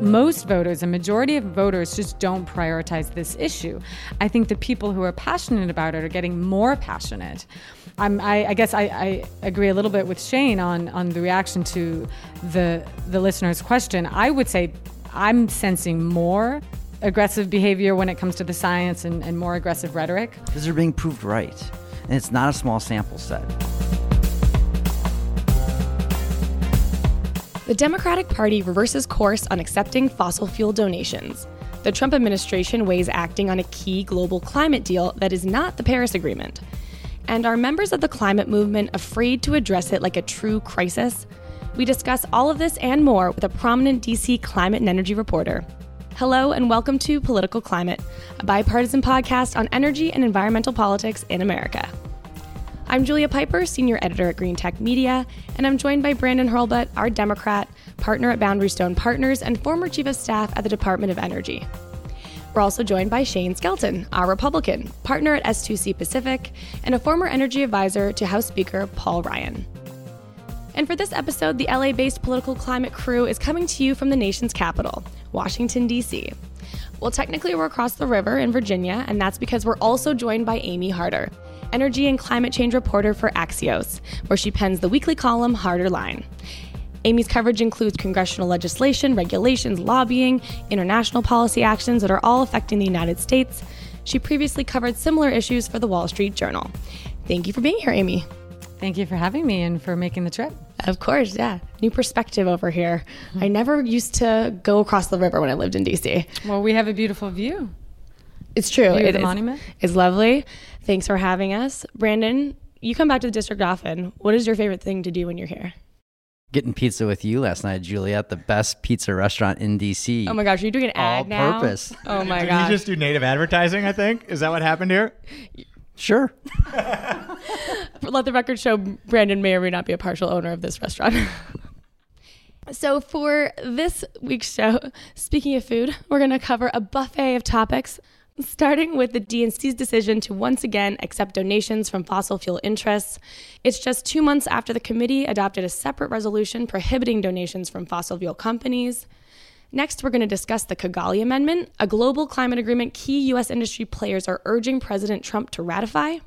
most voters, a majority of voters, just don't prioritize this issue. I think the people who are passionate about it are getting more passionate. I, I guess I, I, agree a little bit with Shane on, on the reaction to the the listener's question. I would say I'm sensing more aggressive behavior when it comes to the science and, and more aggressive rhetoric. Because they're being proved right, and it's not a small sample set. The Democratic Party reverses course on accepting fossil fuel donations. The Trump administration weighs acting on a key global climate deal that is not the Paris Agreement. And are members of the climate movement afraid to address it like a true crisis? We discuss all of this and more with a prominent DC climate and energy reporter. Hello, and welcome to Political Climate, a bipartisan podcast on energy and environmental politics in America. I'm Julia Pyper, Senior Editor at Greentech Media, and I'm joined by Brandon Hurlbut, our Democrat, partner at Boundary Stone Partners, and former Chief of Staff at the Department of Energy. We're also joined by Shane Skelton, our Republican, partner at S2C Pacific, and a former energy advisor to House Speaker Paul Ryan. And for this episode, the LA based political climate crew is coming to you from the nation's capital, Washington, D.C. Well, technically, we're across the river in Virginia, and that's because we're also joined by Amy Harder, energy and climate change reporter for Axios, where she pens the weekly column Harder Line. Amy's coverage includes congressional legislation, regulations, lobbying, international policy actions that are all affecting the United States. She previously covered similar issues for the Wall Street Journal. Thank you for being here, Amy. Thank you for having me and for making the trip. Of course, yeah. New perspective over here. Mm-hmm. I never used to go across the river when I lived in DC. Well, we have a beautiful view. It's true. View it the is, monument. It's lovely. Thanks for having us. Brandon, you come back to the district often. What is your favorite thing to do when you're here? Getting pizza with you last night, Juliet, the best pizza restaurant in DC. Oh my gosh, are you doing an ad All now? purpose. Oh my Did gosh. you just do native advertising, I think? Is that what happened here? Sure. Let the record show Brandon may or may not be a partial owner of this restaurant. so, for this week's show, speaking of food, we're going to cover a buffet of topics starting with the DNC's decision to once again accept donations from fossil fuel interests. It's just two months after the committee adopted a separate resolution prohibiting donations from fossil fuel companies. Next, we're going to discuss the Kigali Amendment, a global climate agreement key U.S. industry players are urging President Trump to ratify.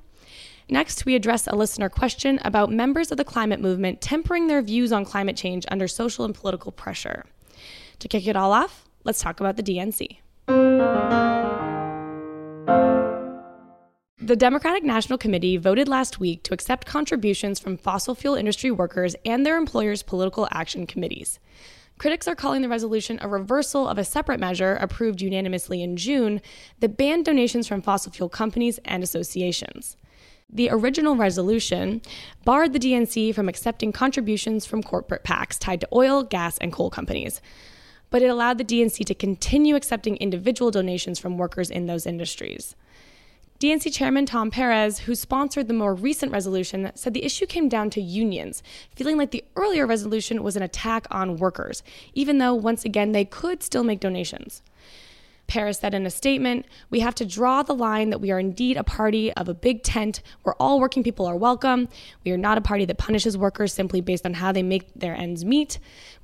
Next, we address a listener question about members of the climate movement tempering their views on climate change under social and political pressure. To kick it all off, let's talk about the DNC. The Democratic National Committee voted last week to accept contributions from fossil fuel industry workers and their employers' political action committees. Critics are calling the resolution a reversal of a separate measure approved unanimously in June that banned donations from fossil fuel companies and associations. The original resolution barred the DNC from accepting contributions from corporate PACs tied to oil, gas, and coal companies, but it allowed the DNC to continue accepting individual donations from workers in those industries. DNC Chairman Tom Perez, who sponsored the more recent resolution, said the issue came down to unions, feeling like the earlier resolution was an attack on workers, even though, once again, they could still make donations. Perez said in a statement, We have to draw the line that we are indeed a party of a big tent where all working people are welcome. We are not a party that punishes workers simply based on how they make their ends meet.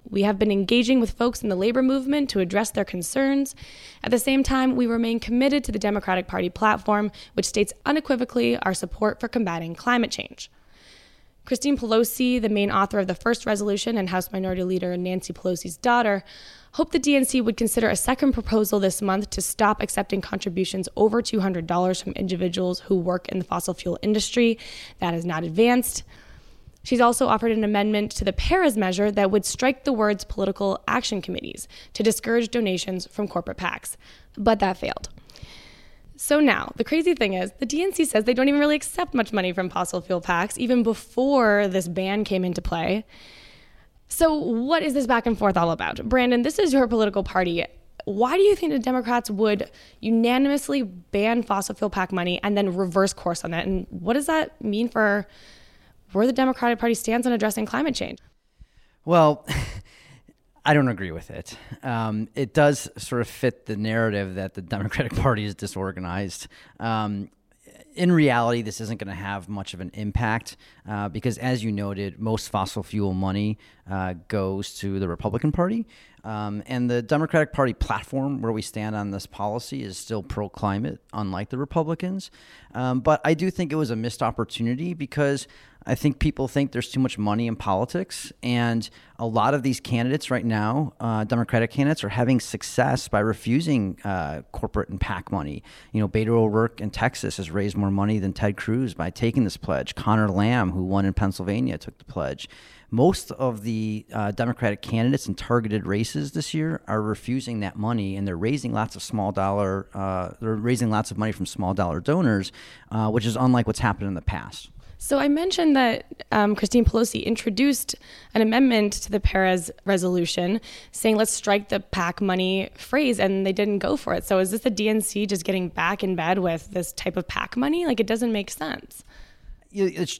We have been engaging with folks in the labor movement to address their concerns. At the same time, we remain committed to the Democratic Party platform, which states unequivocally our support for combating climate change. Christine Pelosi, the main author of the first resolution and House Minority Leader Nancy Pelosi's daughter, hoped the DNC would consider a second proposal this month to stop accepting contributions over $200 from individuals who work in the fossil fuel industry. That has not advanced. She's also offered an amendment to the Perez measure that would strike the words political action committees to discourage donations from corporate PACs, but that failed. So now, the crazy thing is, the DNC says they don't even really accept much money from fossil fuel PACs, even before this ban came into play. So, what is this back and forth all about? Brandon, this is your political party. Why do you think the Democrats would unanimously ban fossil fuel PAC money and then reverse course on that? And what does that mean for where the Democratic Party stands on addressing climate change? Well, I don't agree with it. Um, it does sort of fit the narrative that the Democratic Party is disorganized. Um, in reality, this isn't going to have much of an impact uh, because, as you noted, most fossil fuel money uh, goes to the Republican Party. Um, and the Democratic Party platform, where we stand on this policy, is still pro climate, unlike the Republicans. Um, but I do think it was a missed opportunity because I think people think there's too much money in politics, and a lot of these candidates right now, uh, Democratic candidates, are having success by refusing uh, corporate and PAC money. You know, Beto O'Rourke in Texas has raised more money than Ted Cruz by taking this pledge. Conor Lamb, who won in Pennsylvania, took the pledge. Most of the uh, Democratic candidates in targeted races this year are refusing that money, and they're raising lots of small dollar. Uh, they're raising lots of money from small dollar donors, uh, which is unlike what's happened in the past. So I mentioned that um, Christine Pelosi introduced an amendment to the Perez resolution saying let's strike the PAC money phrase, and they didn't go for it. So is this the DNC just getting back in bed with this type of PAC money? Like it doesn't make sense.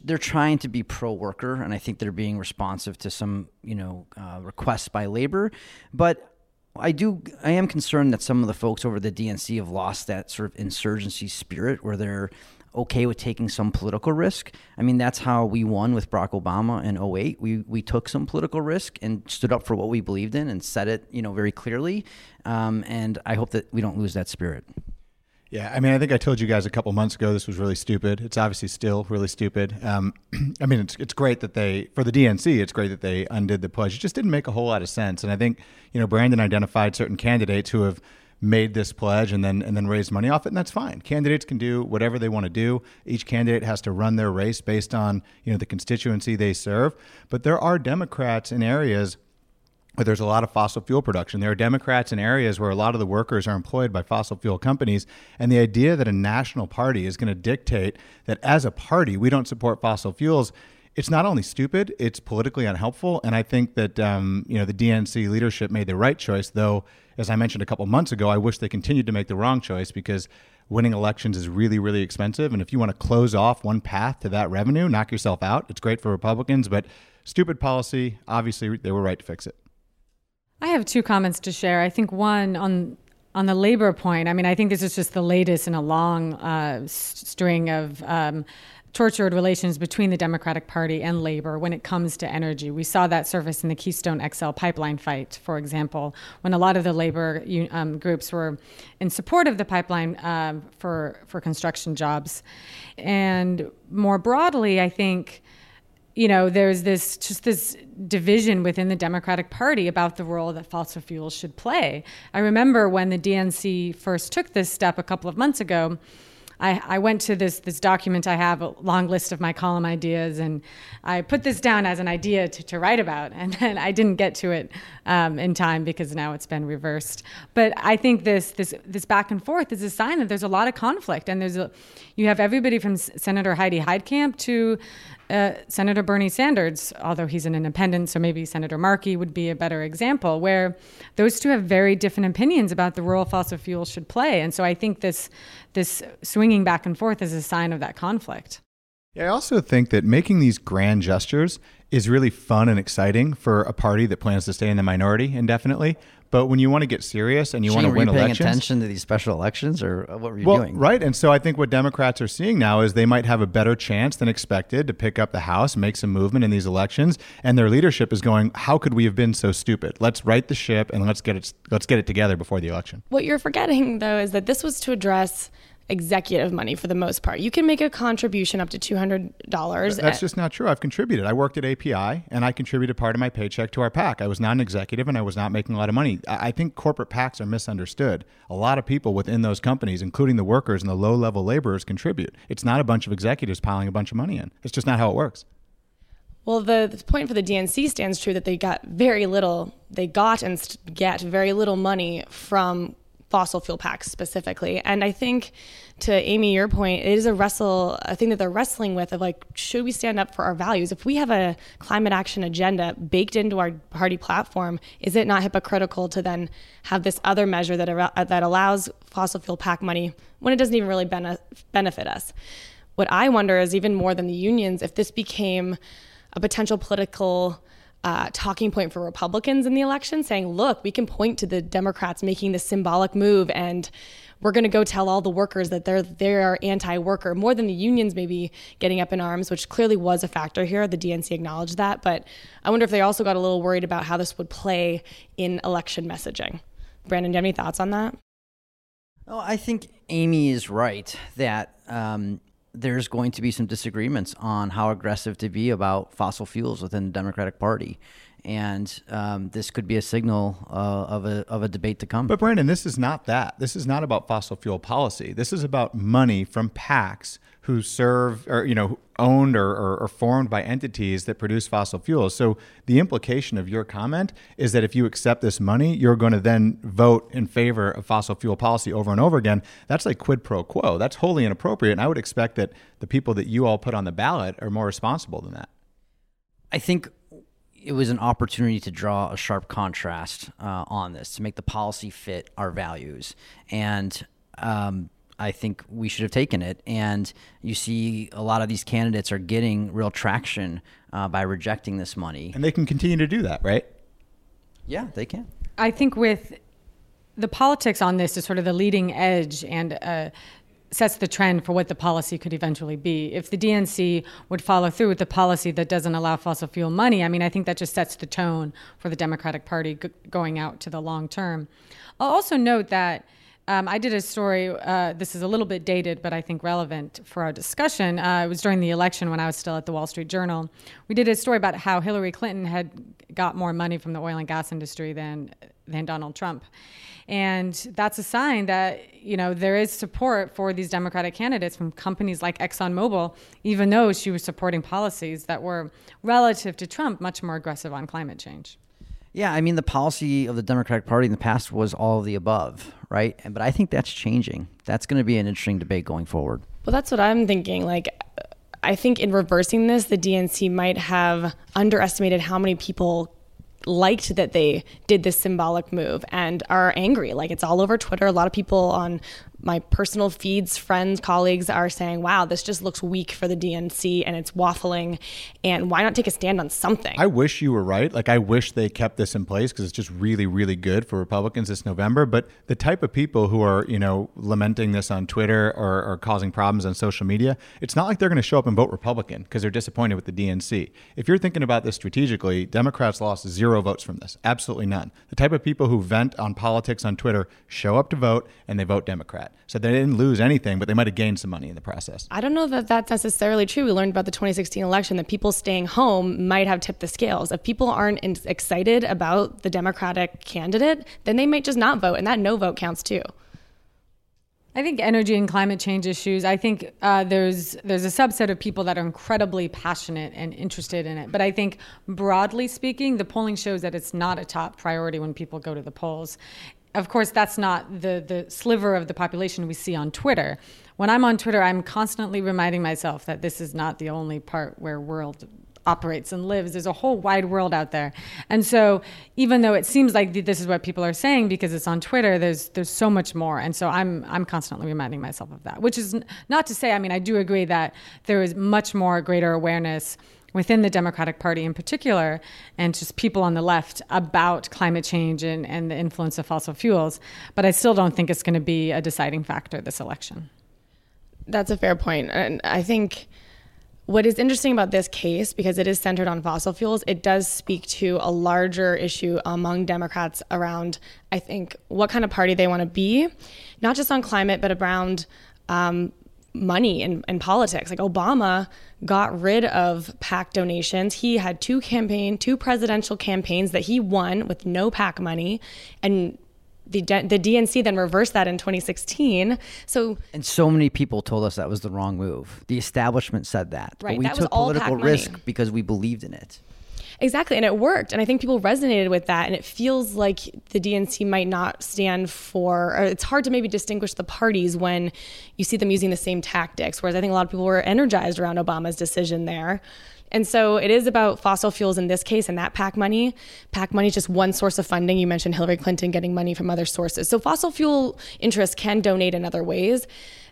they're trying to be pro worker, and I think they're being responsive to some you know uh, requests by labor, but. I do. I am concerned that some of the folks over the DNC have lost that sort of insurgency spirit, where they're okay with taking some political risk. I mean, that's how we won with Barack Obama in 08. We, we took some political risk and stood up for what we believed in and said it, you know, very clearly. Um, and I hope that we don't lose that spirit. Yeah, I mean, I think I told you guys a couple months ago this was really stupid. It's obviously still really stupid. Um, I mean, it's it's great that they for the DNC, it's great that they undid the pledge. It just didn't make a whole lot of sense. And I think you know Brandon identified certain candidates who have made this pledge and then and then raised money off it, and that's fine. Candidates can do whatever they want to do. Each candidate has to run their race based on you know the constituency they serve. But there are Democrats in areas where there's a lot of fossil fuel production. There are Democrats in areas where a lot of the workers are employed by fossil fuel companies. And the idea that a national party is going to dictate that as a party we don't support fossil fuels it's not only stupid, it's politically unhelpful. And I think that um, you know the DNC leadership made the right choice, though. As I mentioned a couple months ago, I wish they continued to make the wrong choice because winning elections is really, really expensive. And if you want to close off one path to that revenue, knock yourself out. It's great for Republicans, but stupid policy. Obviously, they were right to fix it. I have two comments to share. I think one on on the labor point. I mean, I think this is just the latest in a long uh, string of. Um, tortured relations between the Democratic Party and labor when it comes to energy. We saw that surface in the Keystone XL pipeline fight, for example, when a lot of the labor um, groups were in support of the pipeline um, for for construction jobs, and more broadly, I think you know, there's this just this division within the Democratic Party about the role that fossil fuels should play. I remember when the DNC first took this step a couple of months ago, I, I went to this this document I have a long list of my column ideas and I put this down as an idea to, to write about and then I didn't get to it um, in time because now it's been reversed. But I think this this this back and forth is a sign that there's a lot of conflict and there's a you have everybody from Senator Heidi Heitkamp to uh, Senator Bernie Sanders, although he's an independent, so maybe Senator Markey would be a better example, where those two have very different opinions about the role fossil fuels should play. And so I think this this swinging back and forth is a sign of that conflict. Yeah, I also think that making these grand gestures is really fun and exciting for a party that plans to stay in the minority indefinitely. But when you want to get serious and you Shane, want to win were you paying elections, attention to these special elections, or what were you well, doing? Right, and so I think what Democrats are seeing now is they might have a better chance than expected to pick up the House, make some movement in these elections, and their leadership is going, "How could we have been so stupid? Let's right the ship and let's get it let's get it together before the election." What you're forgetting though is that this was to address executive money for the most part. You can make a contribution up to $200. That's just not true. I've contributed. I worked at API and I contributed part of my paycheck to our PAC. I was not an executive and I was not making a lot of money. I think corporate PACs are misunderstood. A lot of people within those companies, including the workers and the low level laborers, contribute. It's not a bunch of executives piling a bunch of money in. It's just not how it works. Well, the, the, point for the DNC stands true that they got very little, they got and get very little money from fossil fuel PACs specifically. And I think to Amy, your point, it is a wrestle, a thing that they're wrestling with of like, should we stand up for our values? If we have a climate action agenda baked into our party platform, is it not hypocritical to then have this other measure that, that allows fossil fuel PAC money when it doesn't even really bene- benefit us? What I wonder is even more than the unions, if this became a potential political uh, talking point for Republicans in the election, saying, look, we can point to the Democrats making this symbolic move and we're going to go tell all the workers that they're they're anti-worker. More than the unions maybe getting up in arms which clearly was a factor here. The DNC acknowledged that but I wonder if they also got a little worried about how this would play in election messaging. Brandon do you have any thoughts on that? Oh, I think Amy is right that um, there's going to be some disagreements on how aggressive to be about fossil fuels within the Democratic Party. And um, this could be a signal uh, of, a, of a debate to come. But, Brandon, this is not that. This is not about fossil fuel policy. This is about money from PACs who serve or you know owned or, or, or, formed by entities that produce fossil fuels. So the implication of your comment is that if you accept this money, you're going to then vote in favor of fossil fuel policy over and over again. That's like quid pro quo. That's wholly inappropriate. And I would expect that the people that you all put on the ballot are more responsible than that. I think it was an opportunity to draw a sharp contrast uh, on this to make the policy fit our values and. Um, I think we should have taken it. And you see a lot of these candidates are getting real traction uh, by rejecting this money. And they can continue to do that, right? Yeah, they can. I think with the politics on this is sort of the leading edge and uh, sets the trend for what the policy could eventually be. If the DNC would follow through with the policy that doesn't allow fossil fuel money, I mean, I think that just sets the tone for the Democratic Party g- going out to the long term. I'll also note that um, I did a story. Uh, this is a little bit dated, but I think relevant for our discussion. Uh, it was during the election when I was still at the Wall Street Journal. We did a story about how Hillary Clinton had got more money from the oil and gas industry than than Donald Trump, and that's a sign that you know there is support for these Democratic candidates from companies like ExxonMobil, even though she was supporting policies that were relative to Trump much more aggressive on climate change. Yeah, I mean the policy of the Democratic Party in the past was all of the above, right? But I think that's changing. That's going to be an interesting debate going forward. Well, that's what I'm thinking. Like I think in reversing this, the DNC might have underestimated how many people liked that they did this symbolic move and are angry. Like it's all over Twitter. A lot of people on my personal feeds, friends, colleagues are saying, wow, this just looks weak for the DNC and it's waffling. And why not take a stand on something? I wish you were right. Like, I wish they kept this in place because it's just really, really good for Republicans this November. But the type of people who are, you know, lamenting this on Twitter or, or causing problems on social media, it's not like they're going to show up and vote Republican because they're disappointed with the DNC. If you're thinking about this strategically, Democrats lost zero votes from this. Absolutely none. The type of people who vent on politics on Twitter show up to vote and they vote Democrat. So they didn't lose anything, but they might have gained some money in the process. I don't know that that's necessarily true. We learned about the 2016 election that people staying home might have tipped the scales. If people aren't excited about the Democratic candidate, then they might just not vote, and that no vote counts too. I think energy and climate change issues. I think uh, there's there's a subset of people that are incredibly passionate and interested in it. But I think broadly speaking, the polling shows that it's not a top priority when people go to the polls of course, that's not the, the sliver of the population we see on Twitter. When I'm on Twitter, I'm constantly reminding myself that this is not the only part where world operates and lives. There's a whole wide world out there. And so even though it seems like this is what people are saying because it's on Twitter, there's there's so much more. And so I'm I'm constantly reminding myself of that. Which is not to say, I mean, I do agree that there is much more greater awareness within the Democratic Party in particular, and just people on the left about climate change and, and the influence of fossil fuels. But I still don't think it's going to be a deciding factor this election. That's a fair point. And I think what is interesting about this case, because it is centered on fossil fuels, it does speak to a larger issue among Democrats around, I think, what kind of party they want to be, not just on climate, but around um, money in, in politics. Like Obama got rid of PAC donations. He had two campaign, two presidential campaigns that he won with no PAC money, and the the DNC then reversed that in 2016. So and so many people told us that was the wrong move. The establishment said that, right? But we that took political risk because we believed in it. Exactly, and it worked. And I think people resonated with that. And it feels like the DNC might not stand for, or it's hard to maybe distinguish the parties when you see them using the same tactics. Whereas I think a lot of people were energized around Obama's decision there. And so it is about fossil fuels in this case and that PAC money. PAC money is just one source of funding. You mentioned Hillary Clinton getting money from other sources. So fossil fuel interests can donate in other ways.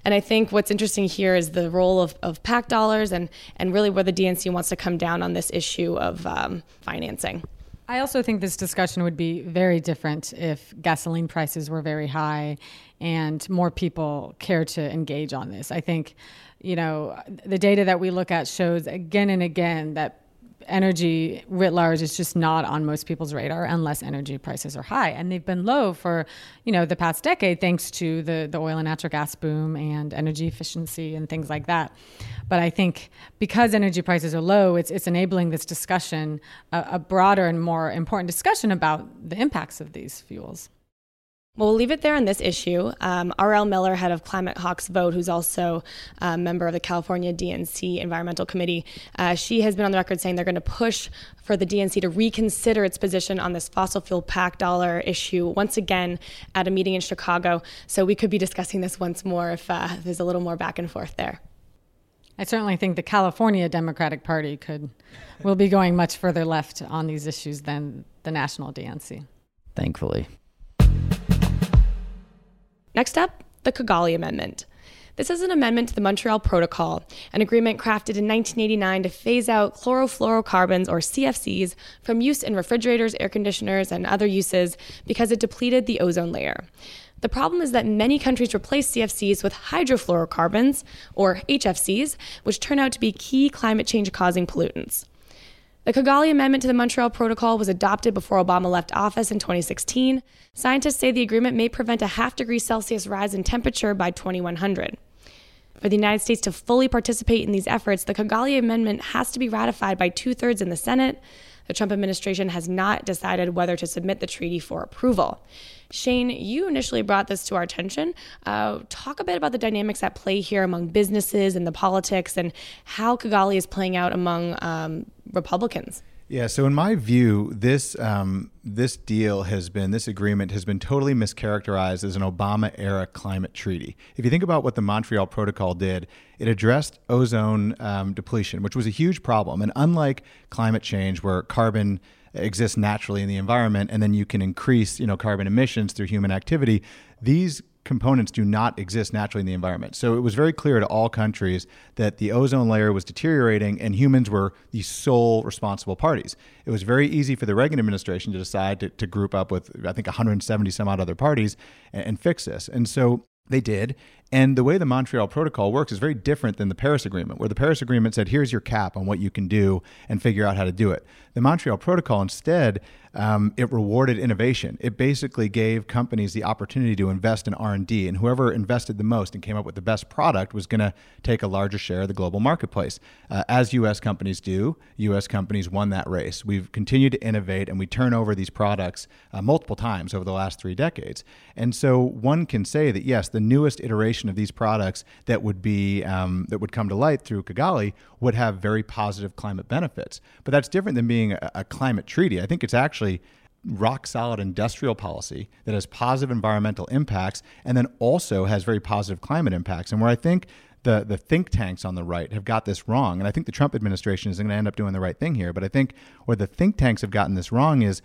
And I think what's interesting here is the role of, of PAC dollars and, and really where the DNC wants to come down on this issue of um, financing. I also think this discussion would be very different if gasoline prices were very high and more people care to engage on this. I think, you know, the data that we look at shows again and again that energy writ large is just not on most people's radar unless energy prices are high. And they've been low for you know the past decade thanks to the the oil and natural gas boom and energy efficiency and things like that. But i think because energy prices are low it's it's enabling this discussion a, a broader and more important discussion about the impacts of these fuels well, we'll leave it there on this issue. Um, R.L. Miller, head of Climate Hawks Vote, who's also a member of the California DNC Environmental Committee, uh, she has been on the record saying they're going to push for the DNC to reconsider its position on this fossil fuel PAC dollar issue once again at a meeting in Chicago. So we could be discussing this once more if uh, there's a little more back and forth there. I certainly think the California Democratic Party could will be going much further left on these issues than the national DNC. Thankfully. Next up, the Kigali Amendment. This is an amendment to the Montreal Protocol, an agreement crafted in 1989 to phase out chlorofluorocarbons, or CFCs, from use in refrigerators, air conditioners, and other uses because it depleted the ozone layer. The problem is that many countries replace CFCs with hydrofluorocarbons, or HFCs, which turn out to be key climate change causing pollutants. The Kigali Amendment to the Montreal Protocol was adopted before Obama left office in 2016. Scientists say the agreement may prevent a half degree Celsius rise in temperature by 2100. For the United States to fully participate in these efforts, the Kigali Amendment has to be ratified by two thirds in the Senate. The Trump administration has not decided whether to submit the treaty for approval. Shane, you initially brought this to our attention. Uh, talk a bit about the dynamics at play here among businesses and the politics and how Kigali is playing out among um, Republicans. Yeah. So in my view, this um, this deal has been this agreement has been totally mischaracterized as an Obama era climate treaty. If you think about what the Montreal Protocol did, it addressed ozone um, depletion, which was a huge problem. And unlike climate change, where carbon exists naturally in the environment, and then you can increase you know carbon emissions through human activity, these components do not exist naturally in the environment. So it was very clear to all countries that the ozone layer was deteriorating and humans were the sole responsible parties. It was very easy for the Reagan administration to decide to, to group up with, I think, 170 some odd other parties and, and fix this. And so they did. And the way the Montreal Protocol works is very different than the Paris Agreement, where the Paris Agreement said, here's your cap on what you can do and figure out how to do it. The Montreal Protocol instead, um, it rewarded innovation. It basically gave companies the opportunity to invest in R&D, and whoever invested the most and came up with the best product was going to take a larger share of the global marketplace. Uh, as U.S. companies do, U.S. companies won that race. We've continued to innovate, and we turn over these products uh, multiple times over the last three decades. And so one can say that, yes, the newest iteration of these products that would be um, that would come to light through Kigali would have very positive climate benefits. But that's different than being a, a climate treaty. I think it's actually rock solid industrial policy that has positive environmental impacts and then also has very positive climate impacts. And where I think the, the think tanks on the right have got this wrong, and I think the Trump administration is going to end up doing the right thing here, but I think where the think tanks have gotten this wrong is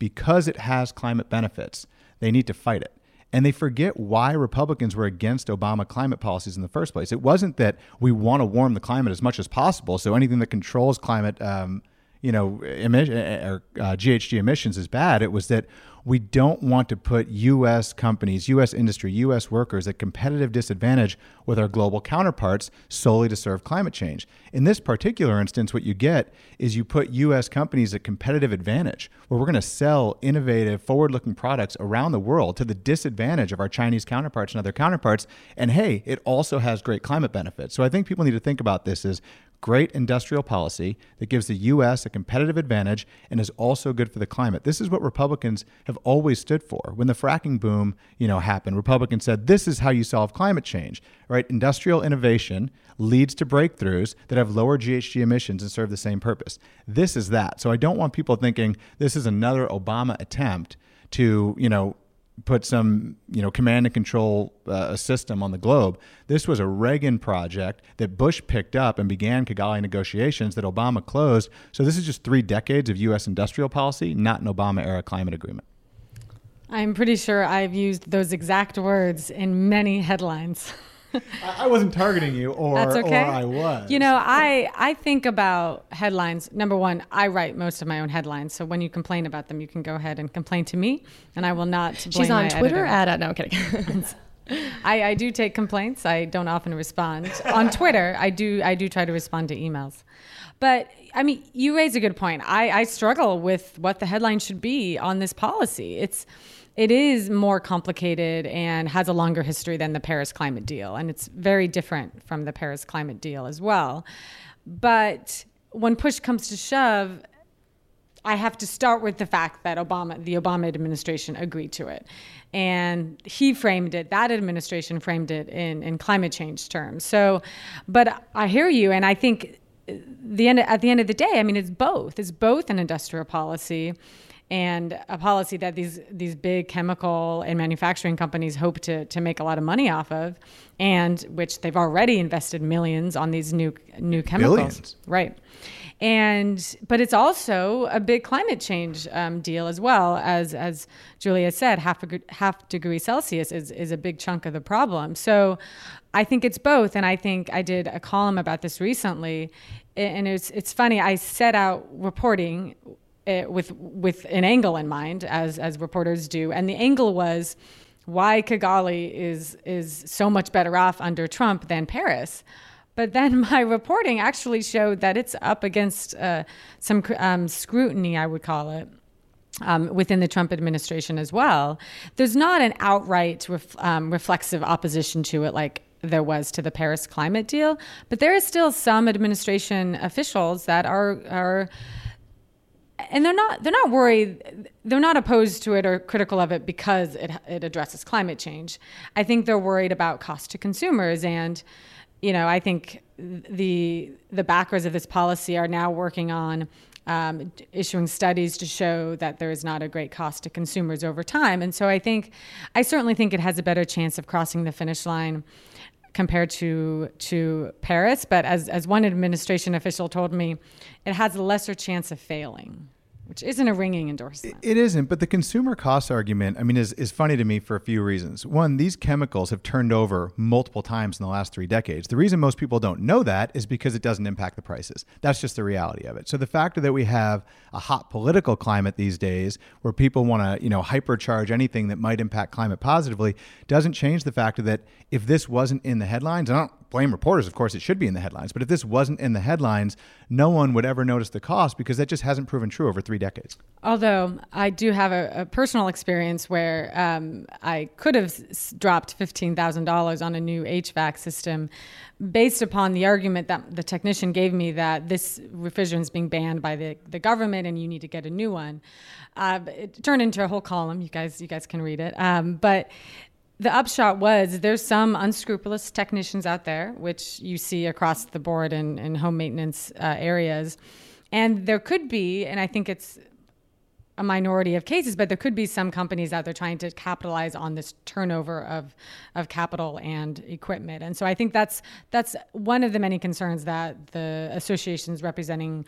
because it has climate benefits, they need to fight it and they forget why Republicans were against Obama climate policies in the first place. It wasn't that we want to warm the climate as much as possible, so anything that controls climate, um, you know, or uh, GHG emissions is bad. It was that we don't want to put U.S. companies, U.S. industry, U.S. workers at competitive disadvantage with our global counterparts solely to serve climate change. In this particular instance, what you get is you put U.S. companies at competitive advantage, where we're going to sell innovative, forward looking products around the world to the disadvantage of our Chinese counterparts and other counterparts. And hey, it also has great climate benefits. So I think people need to think about this as great industrial policy that gives the U.S. a competitive advantage and is also good for the climate. This is what Republicans have always stood for. When the fracking boom, you know, happened, Republicans said this is how you solve climate change. Right? Industrial innovation leads to breakthroughs that have lower GHG emissions and serve the same purpose. This is that. So I don't want people thinking this is another Obama attempt to, you know, put some you know command and control uh, system on the globe. This was a Reagan project that Bush picked up and began Kigali negotiations that Obama closed. So this is just three decades of U.S. industrial policy, not an Obama era climate agreement. I'm pretty sure I've used those exact words in many headlines. I wasn't targeting you, or, That's okay. or I was. You know, I I think about headlines. Number one, I write most of my own headlines, so when you complain about them, you can go ahead and complain to me, and I will not. Blame She's on my Twitter editor. at, uh, no, I'm kidding. I, I do take complaints. I don't often respond on Twitter. I do I do try to respond to emails, but I mean, you raise a good point. I, I struggle with what the headline should be on this policy. It's it is more complicated and has a longer history than the Paris climate deal, and it's very different from the Paris climate deal as well. But when push comes to shove, I have to start with the fact that Obama, the Obama administration, agreed to it, and he framed it. That administration framed it in in climate change terms. So, but I hear you, and I think the end at the end of the day, I mean, it's both. It's both an industrial policy and a policy that these these big chemical and manufacturing companies hope to to make a lot of money off of, and which they've already invested millions on these new new chemicals. Billions. Right. And but it's also a big climate change um, deal as well as as Julia said, half a half degree Celsius is is a big chunk of the problem. So I think it's both, and I think I did a column about this recently, and it's it's funny. I set out reporting it with with an angle in mind, as as reporters do, and the angle was why Kigali is is so much better off under Trump than Paris. But then my reporting actually showed that it's up against uh, some um, scrutiny, I would call it. Um, within the Trump administration as well, there's not an outright ref, um, reflexive opposition to it like there was to the Paris climate deal, but there is still some administration officials that are are and they're not they're not worried they're not opposed to it or critical of it because it it addresses climate change. I think they're worried about cost to consumers and you know, I think the the backers of this policy are now working on um, issuing studies to show that there is not a great cost to consumers over time. And so I think, I certainly think it has a better chance of crossing the finish line compared to to Paris. But as as one administration official told me, it has a lesser chance of failing which isn't a ringing endorsement. It isn't, but the consumer cost argument, I mean, is, is funny to me for a few reasons. One, these chemicals have turned over multiple times in the last three decades. The reason most people don't know that is because it doesn't impact the prices. That's just the reality of it. So the fact that we have a hot political climate these days where people want to, you know, hypercharge anything that might impact climate positively doesn't change the fact that if this wasn't in the headlines, I don't blame reporters, of course, it should be in the headlines, but if this wasn't in the headlines, no one would ever notice the cost because that just hasn't proven true over three decades. Although I do have a, a personal experience where um, I could have s- dropped $15,000 on a new HVAC system based upon the argument that the technician gave me that this refrigerant is being banned by the, the government and you need to get a new one. Uh, it turned into a whole column. You guys, you guys can read it. Um, but the upshot was there's some unscrupulous technicians out there, which you see across the board in, in home maintenance uh, areas. And there could be, and I think it's a minority of cases, but there could be some companies out there trying to capitalize on this turnover of of capital and equipment. And so I think that's that's one of the many concerns that the associations representing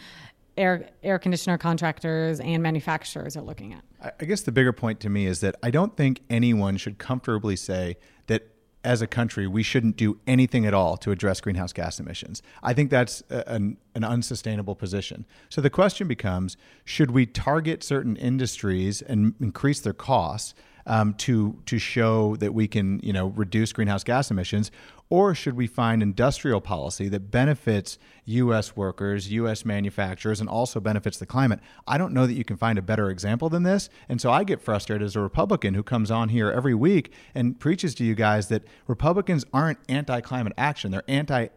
air air conditioner contractors and manufacturers are looking at. I guess the bigger point to me is that I don't think anyone should comfortably say that as a country we shouldn't do anything at all to address greenhouse gas emissions. I think that's an, an unsustainable position. So the question becomes should we target certain industries and increase their costs? Um, to to show that we can you know reduce greenhouse gas emissions, or should we find industrial policy that benefits U.S. workers, U.S. manufacturers, and also benefits the climate? I don't know that you can find a better example than this. And so I get frustrated as a Republican who comes on here every week and preaches to you guys that Republicans aren't anti climate action, they're anti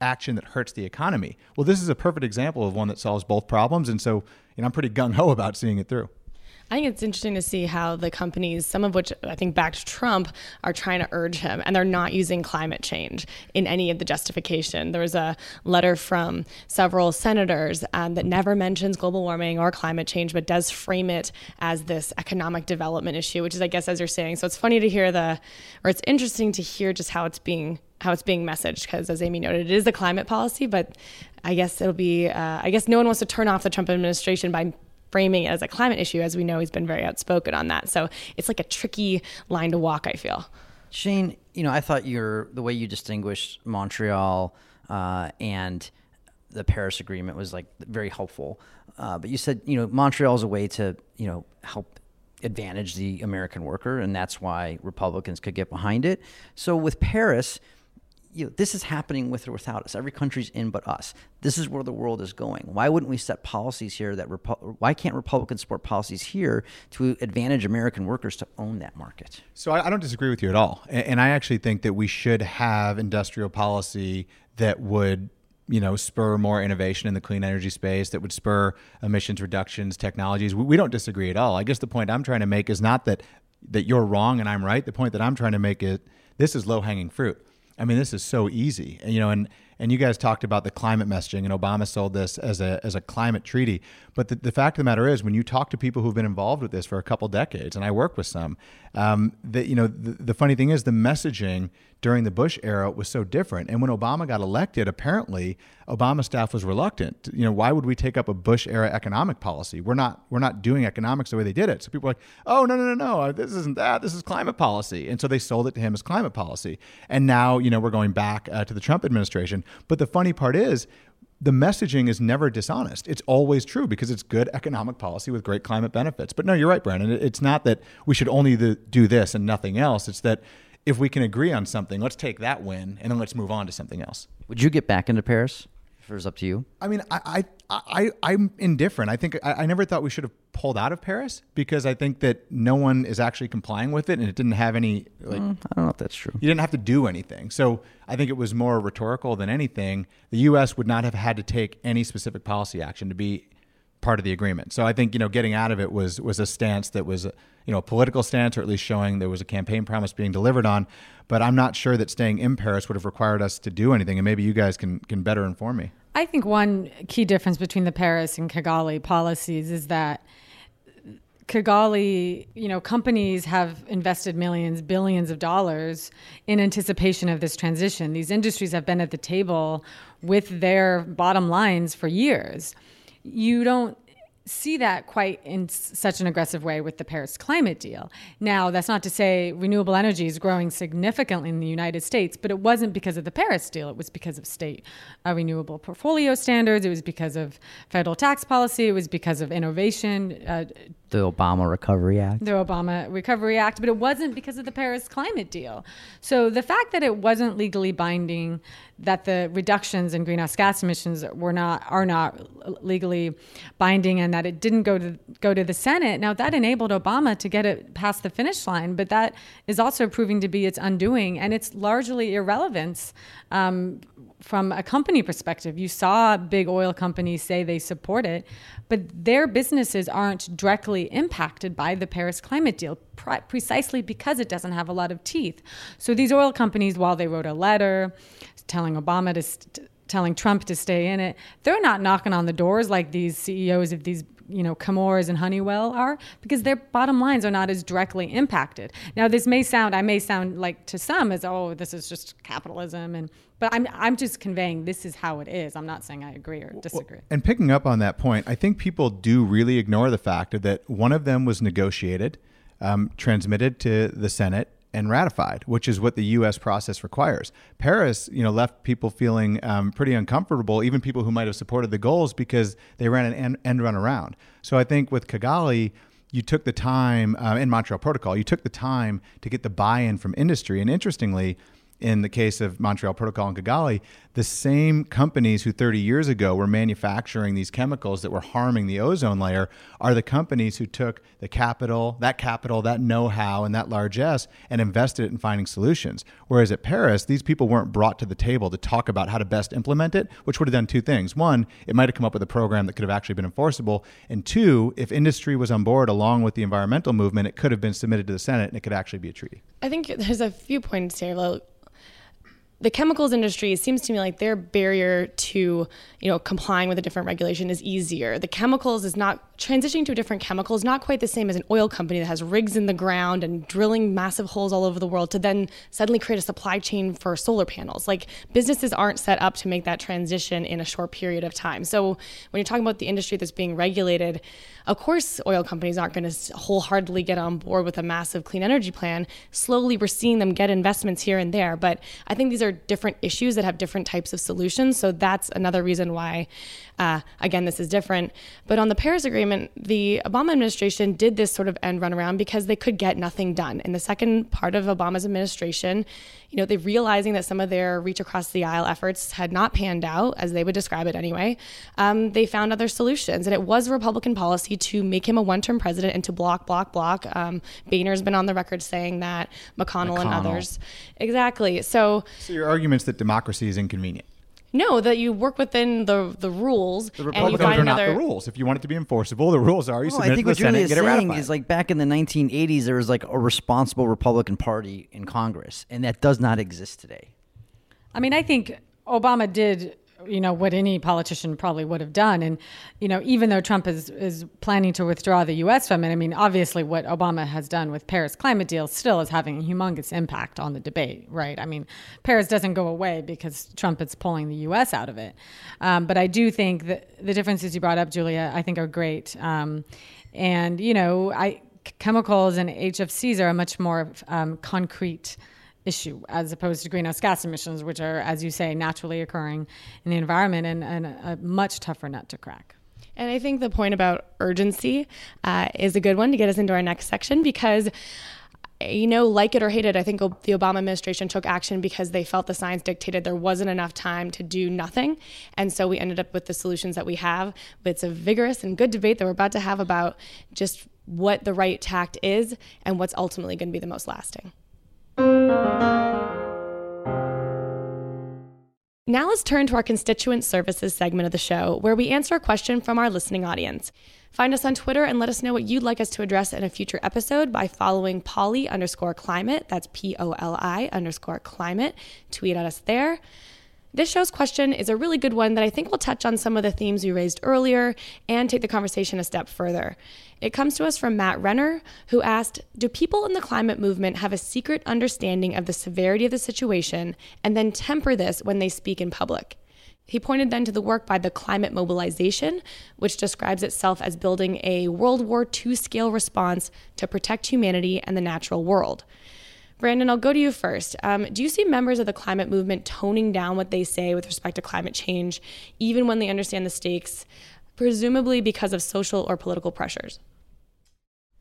action that hurts the economy. Well, this is a perfect example of one that solves both problems. And so you know, I'm pretty gung ho about seeing it through. I think it's interesting to see how the companies, some of which I think backed Trump, are trying to urge him, and they're not using climate change in any of the justification. There was a letter from several senators um, that never mentions global warming or climate change, but does frame it as this economic development issue, which is, I guess, as you're saying. So it's funny to hear the, or it's interesting to hear just how it's being how it's being messaged because as amy noted it is a climate policy but i guess it'll be uh, i guess no one wants to turn off the trump administration by framing it as a climate issue. As we know, he's been very outspoken on that. So it's like a tricky line to walk, I feel. Shane, you know, I thought your the way you distinguished Montreal uh, and the Paris Agreement was like very helpful. Uh, but you said, you know, Montreal is a way to, you know, help advantage the American worker, and that's why Republicans could get behind it. So with Paris, you know, this is happening with or without us. Every country's in but us. This is where the world is going. Why wouldn't we set policies here that Repu- why can't Republicans support policies here to advantage American workers to own that market? So I, I don't disagree with you at all, and, and I actually think that we should have industrial policy that would you know spur more innovation in the clean energy space that would spur emissions reductions technologies we, we, don't disagree at all i guess the point i'm trying to make is not that that you're wrong and i'm right the point that i'm trying to make is this is low hanging fruit I mean, this is so easy, you know, and and you guys talked about the climate messaging, and Obama sold this as a as a climate treaty. But the, the fact of the matter is, when you talk to people who've been involved with this for a couple decades, and I work with some, um, that you know, the, the funny thing is, the messaging during the Bush era it was so different. And when Obama got elected, apparently Obama staff was reluctant. You know, why would we take up a Bush era economic policy? We're not we're not doing economics the way they did it. So people were like, oh no no no no, this isn't that. This is climate policy. And so they sold it to him as climate policy. And now you know we're going back uh, to the Trump administration. But the funny part is the messaging is never dishonest. It's always true because it's good economic policy with great climate benefits. But no, you're right, Brandon. It's not that we should only do this and nothing else. It's that if we can agree on something, let's take that win and then let's move on to something else. Would you get back into Paris? If it was up to you. I mean, I, I, I, am indifferent. I think I, I never thought we should have pulled out of Paris because I think that no one is actually complying with it, and it didn't have any. Like, mm, I don't know if that's true. You didn't have to do anything, so I think it was more rhetorical than anything. The U.S. would not have had to take any specific policy action to be part of the agreement. So I think you know getting out of it was was a stance that was you know a political stance, or at least showing there was a campaign promise being delivered on. But I'm not sure that staying in Paris would have required us to do anything. And maybe you guys can can better inform me. I think one key difference between the Paris and Kigali policies is that Kigali, you know, companies have invested millions, billions of dollars in anticipation of this transition. These industries have been at the table with their bottom lines for years you don't see that quite in such an aggressive way with the Paris climate deal. Now, that's not to say renewable energy is growing significantly in the United States, but it wasn't because of the Paris deal. It was because of state uh, renewable portfolio standards. It was because of federal tax policy. It was because of innovation. Uh, the Obama Recovery Act. The Obama Recovery Act, but it wasn't because of the Paris climate deal. So the fact that it wasn't legally binding, that the reductions in greenhouse gas emissions were not are not legally binding, and that it didn't go to go to the Senate. Now that enabled Obama to get it past the finish line, but that is also proving to be its undoing, and it's largely irrelevance um, from a company perspective. You saw big oil companies say they support it, but their businesses aren't directly impacted by the Paris climate deal pre- precisely because it doesn't have a lot of teeth. So these oil companies, while they wrote a letter telling Obama to. St- telling Trump to stay in it. They're not knocking on the doors like these CEOs of these you know Chemours and Honeywell are because their bottom lines are not as directly impacted. Now this may sound I may sound like to some as oh this is just capitalism and but I'm I'm just conveying this is how it is. I'm not saying I agree or disagree. Well, and picking up on that point, I think people do really ignore the fact that one of them was negotiated, um, transmitted to the Senate, and ratified, which is what the U.S. process requires. Paris, you know, left people feeling um, pretty uncomfortable, even people who might have supported the goals because they ran an end, end run around. So I think with Kigali, you took the time uh, in Montreal Protocol, you took the time to get the buy-in from industry, and interestingly. In the case of Montreal Protocol and Kigali, the same companies who 30 years ago were manufacturing these chemicals that were harming the ozone layer are the companies who took the capital, that capital, that know-how, and that largesse and invested it in finding solutions. Whereas at Paris, these people weren't brought to the table to talk about how to best implement it, which would have done two things. One, it might have come up with a program that could have actually been enforceable. And two, if industry was on board along with the environmental movement, it could have been submitted to the Senate and it could actually be a treaty. I think there's a few points here the chemicals industry seems to me like their barrier to you know complying with a different regulation is easier. The chemicals is not transitioning to a different chemical is not quite the same as an oil company that has rigs in the ground and drilling massive holes all over the world to then suddenly create a supply chain for solar panels. Like businesses aren't set up to make that transition in a short period of time. So when you're talking about the industry that's being regulated of course oil companies aren't going to wholeheartedly get on board with a massive clean energy plan slowly we're seeing them get investments here and there but i think these are different issues that have different types of solutions. So that's another reason why, uh, again, this is different. But on the Paris Agreement, the Obama administration did this sort of end run around because they could get nothing done. In the second part of Obama's administration, you know, they realizing that some of their reach across the aisle efforts had not panned out, as they would describe it anyway, um, they found other solutions. And it was Republican policy to make him a one term president and to block, block, block. Um, Boehner's been on the record saying that, McConnell, McConnell. and others. Exactly. So, so your argument's that democracy is inconvenient. No, that you work within the the rules. The Republicans are not the rules. If you want it to be enforceable, the rules are you oh, well, submit I think to the what Senate is saying is like back in the 1980s, there was like a responsible Republican Party in Congress, and that does not exist today. I mean, I think Obama did you know what any politician probably would have done. And you know even though Trump is is planning to withdraw the US from it I mean obviously what Obama has done with Paris climate deal still is having a humongous impact on the debate right? I mean Paris doesn't go away because Trump is pulling the US out of it. Um, but I do think that the differences you brought up Julia I think are great. Um, and you know I chemicals and HFCs are a much more um, concrete issue as opposed to greenhouse gas emissions, which are, as you say, naturally occurring in the environment and, and a much tougher nut to crack. And I think the point about urgency uh, is a good one to get us into our next section because you know, like it or hate it, I think the Obama administration took action because they felt the science dictated there wasn't enough time to do nothing. And so we ended up with the solutions that we have. But it's a vigorous and good debate that we're about to have about just what the right tact is and what's ultimately going to be the most lasting. Now let's turn to our constituent services segment of the show, where we answer a question from our listening audience. Find us on Twitter and let us know what you'd like us to address in a future episode by following Poli underscore climate. That's P O L I underscore climate. Tweet at us there. This show's question is a really good one that I think will touch on some of the themes we raised earlier and take the conversation a step further. It comes to us from Matt Renner, who asked Do people in the climate movement have a secret understanding of the severity of the situation and then temper this when they speak in public? He pointed then to the work by the Climate Mobilization, which describes itself as building a World War II scale response to protect humanity and the natural world. Brandon, I'll go to you first. Um, do you see members of the climate movement toning down what they say with respect to climate change, even when they understand the stakes, presumably because of social or political pressures?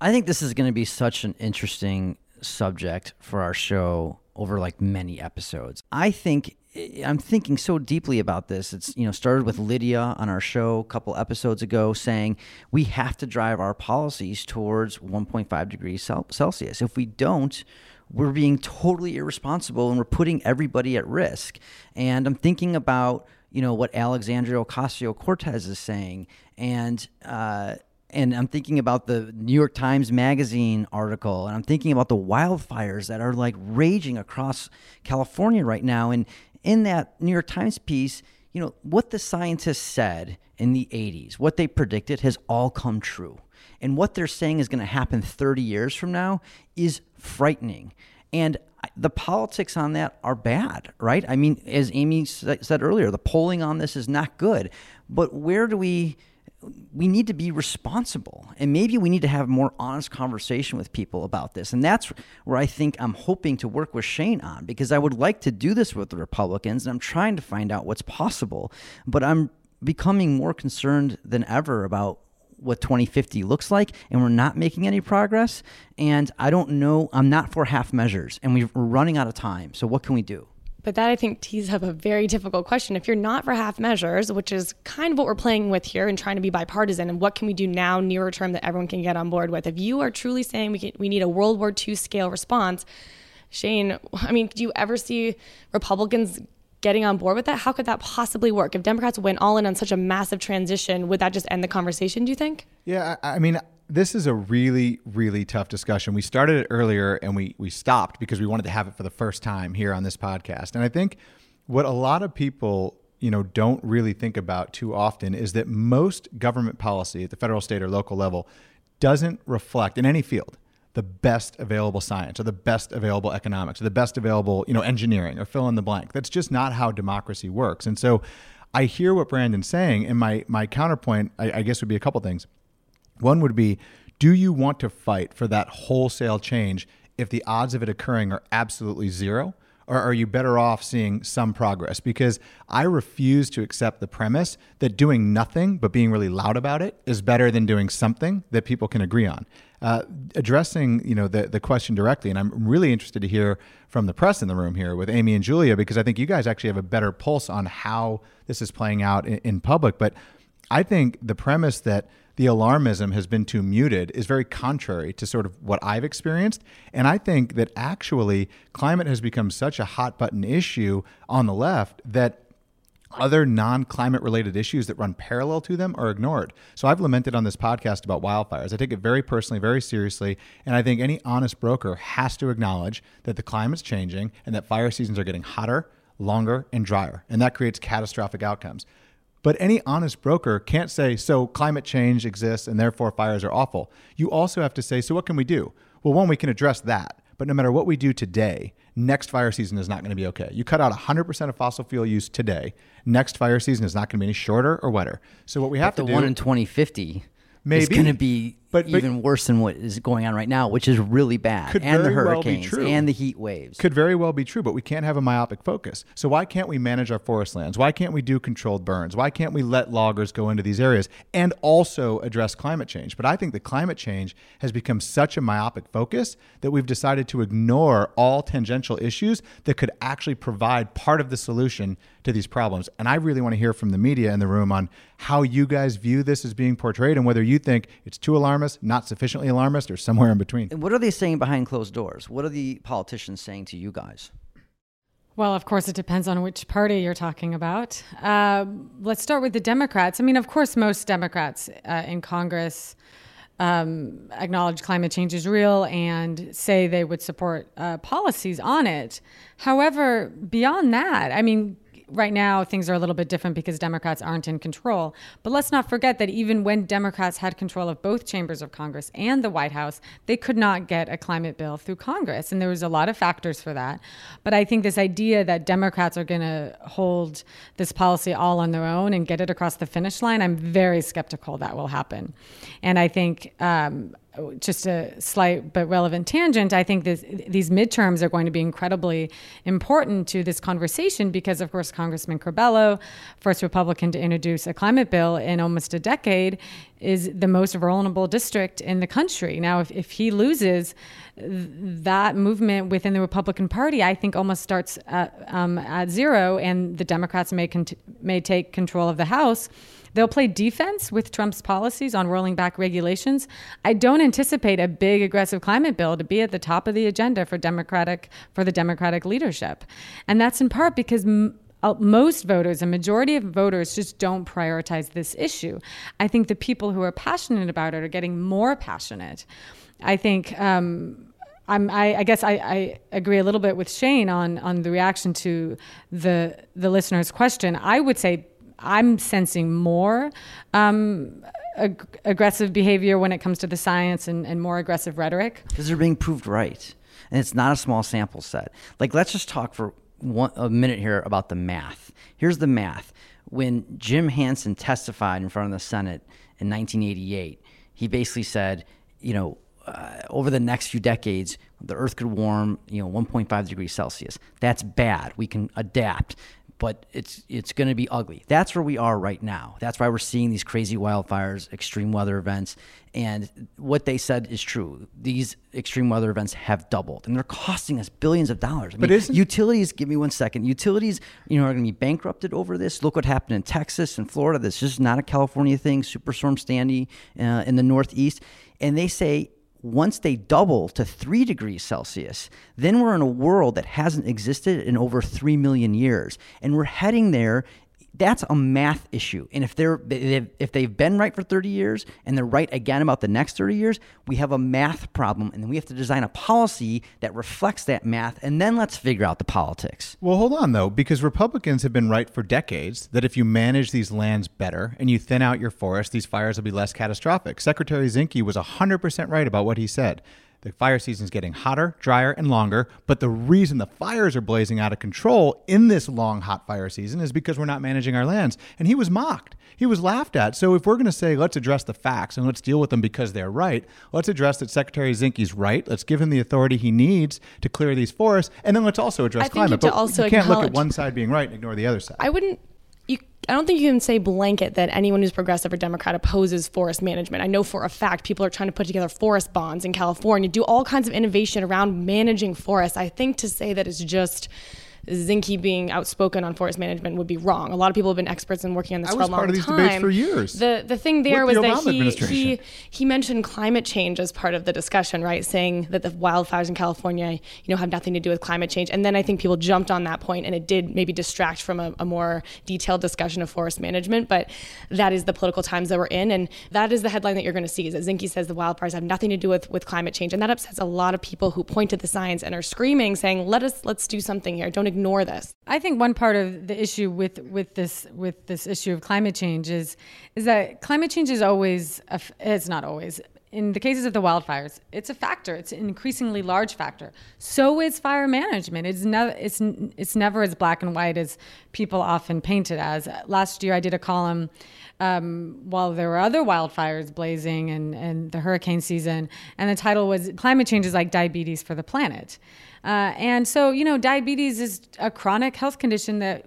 I think this is going to be such an interesting subject for our show over like many episodes. I think I'm thinking so deeply about this. It's you know started with Lydia on our show a couple episodes ago saying we have to drive our policies towards 1.5 degrees Celsius. If we don't, we're being totally irresponsible and we're putting everybody at risk. And I'm thinking about, you know, what Alexandria Ocasio Cortez is saying. And, uh, and I'm thinking about the New York Times Magazine article, and I'm thinking about the wildfires that are like raging across California right now. And in that New York Times piece, you know, what the scientists said in the 80s, what they predicted has all come true. And what they're saying is going to happen 30 years from now is frightening. And the politics on that are bad, right? I mean, as Amy said earlier, the polling on this is not good. But where do we we need to be responsible and maybe we need to have more honest conversation with people about this and that's where i think i'm hoping to work with shane on because i would like to do this with the republicans and i'm trying to find out what's possible but i'm becoming more concerned than ever about what 2050 looks like, and we're not making any progress. And I don't know, I'm not for half measures, and we're running out of time. So, what can we do? But that I think tees up a very difficult question. If you're not for half measures, which is kind of what we're playing with here and trying to be bipartisan, and what can we do now nearer term that everyone can get on board with? If you are truly saying we can, we need a World War II scale response, Shane, I mean, do you ever see Republicans getting on board with that? How could that possibly work? If Democrats went all in on such a massive transition, would that just end the conversation, do you think? Yeah, I mean, this is a really, really tough discussion. We started it earlier and we, we stopped because we wanted to have it for the first time here on this podcast. And I think what a lot of people you know don't really think about too often is that most government policy at the federal state or local level doesn't reflect in any field the best available science or the best available economics or the best available you know engineering or fill in the blank that's just not how democracy works and so i hear what brandon's saying and my my counterpoint i, I guess would be a couple things one would be do you want to fight for that wholesale change if the odds of it occurring are absolutely zero or are you better off seeing some progress? Because I refuse to accept the premise that doing nothing but being really loud about it is better than doing something that people can agree on. Uh, addressing you know the the question directly, and I'm really interested to hear from the press in the room here with Amy and Julia because I think you guys actually have a better pulse on how this is playing out in, in public. But I think the premise that the alarmism has been too muted is very contrary to sort of what I've experienced. And I think that actually climate has become such a hot button issue on the left that other non climate related issues that run parallel to them are ignored. So I've lamented on this podcast about wildfires. I take it very personally, very seriously. And I think any honest broker has to acknowledge that the climate's changing and that fire seasons are getting hotter, longer, and drier. And that creates catastrophic outcomes. But any honest broker can't say, so climate change exists and therefore fires are awful. You also have to say, so what can we do? Well, one, we can address that. But no matter what we do today, next fire season is not going to be okay. You cut out 100% of fossil fuel use today. Next fire season is not going to be any shorter or wetter. So what we have to the do one in 2050 Maybe. is going to be But- but- even worse than what is going on right now, which is really bad. Could and the very well be hurricanes true. and the heat waves. could very well be true, but we can't have a myopic focus. So why can't we manage our forest lands? Why can't we do controlled burns? Why can't we let loggers go into these areas and also address climate change? But I think that climate change has become such a myopic focus that we've decided to ignore all tangential issues that could actually provide part of the solution to these problems. And I really want to hear from the media in the room on how you guys view this as being portrayed and whether you think it's too alarmist, not sufficiently alarmist, or somewhere in between. And what are they saying behind closed doors? What are the politicians saying to you guys? Well, of course, it depends on which party you're talking about. Uh, let's start with the Democrats. I mean, of course, most Democrats uh, in Congress um, acknowledge climate change is real and say they would support uh, policies on it. However, beyond that, I mean, right now things are a little bit different because Democrats aren't in control. But let's not forget that even when Democrats had control of both chambers of Congress and the White House, they could not get a climate bill through Congress. And there was a lot of factors for that. But I think this idea that Democrats are going to hold this policy all on their own and get it across the finish line, I'm very skeptical that will happen. And I think um, just a slight but relevant tangent, I think this, these midterms are going to be incredibly important to this conversation because, of course, Congressman Curbelo, first Republican to introduce a climate bill in almost a decade, is the most vulnerable district in the country. Now, if, if he loses, that movement within the Republican Party, I think, almost starts at, um, at zero, and the Democrats may, cont- may take control of the House. They'll play defense with Trump's policies on rolling back regulations. I don't anticipate a big aggressive climate bill to be at the top of the agenda for Democratic for the Democratic leadership. And that's in part because m- uh, most voters, a majority of voters, just don't prioritize this issue. I think the people who are passionate about it are getting more passionate. I think um, I, I guess I, I, agree a little bit with Shane on on the reaction to the the listener's question. I would say I'm sensing more um, ag- aggressive behavior when it comes to the science and, and more aggressive rhetoric. Because they're being proved right. And it's not a small sample set. Like, let's just talk for one, a minute here about the math. Here's the math. When Jim Hansen testified in front of the Senate in 1988, he basically said, you know, uh, over the next few decades, the Earth could warm, you know, 1.5 degrees Celsius. That's bad. We can adapt. But it's it's going to be ugly. That's where we are right now. That's why we're seeing these crazy wildfires, extreme weather events, and what they said is true. These extreme weather events have doubled, and they're costing us billions of dollars. I But mean, utilities? Give me one second. Utilities, you know, are going to be bankrupted over this. Look what happened in Texas and Florida. This is not a California thing. Superstorm Sandy uh, in the Northeast, and they say once they double to three degrees Celsius, then we're in a world that hasn't existed in over three million years, and we're heading there. That's a math issue, and if they're if they've been right for 30 years and they're right again about the next 30 years, we have a math problem, and then we have to design a policy that reflects that math, and then let's figure out the politics. Well, hold on though, because Republicans have been right for decades that if you manage these lands better and you thin out your forest, these fires will be less catastrophic. Secretary Zinke was 100% right about what he said. The fire season's getting hotter, drier, and longer, but the reason the fires are blazing out of control in this long, hot fire season is because we're not managing our lands. And he was mocked. He was laughed at. So if we're going to say, let's address the facts and let's deal with them because they're right, let's address that Secretary Zinke's right. Let's give him the authority he needs to clear these forests. And then let's also address I think climate. But also you can't look at one side being right and ignore the other side. I wouldn't. You, I don't think you can say blanket that anyone who's progressive or Democrat opposes forest management. I know for a fact people are trying to put together forest bonds in California, do all kinds of innovation around managing forests. I think to say that it's just Zinke being outspoken on forest management would be wrong. A lot of people have been experts in working on this I for was a long part of these time. debates for years. The the thing there With was the that he, he he mentioned climate change as part of the discussion, right? Saying that the wildfires in California, you know, have nothing to do with climate change. And then I think people jumped on that point, and it did maybe distract from a, a more detailed discussion of forest management. But that is the political times that we're in, and that is the headline that you're going to see: is that Zinke says the wildfires have nothing to do with with climate change, and that upsets a lot of people who point to the science and are screaming, saying, "Let us let's do something here. Don't ignore this." I think one part of the issue with with this with this issue of climate change is is that climate change is always a it's not always. In the cases of the wildfires it's a factor. It's an increasingly large factor. So is fire management. It's never it's it's never as black and white as people often paint it as. Last year I did a column um, while there were other wildfires blazing and, and the hurricane season. And the title was Climate Change is Like Diabetes for the Planet. Uh, and so, you know, diabetes is a chronic health condition that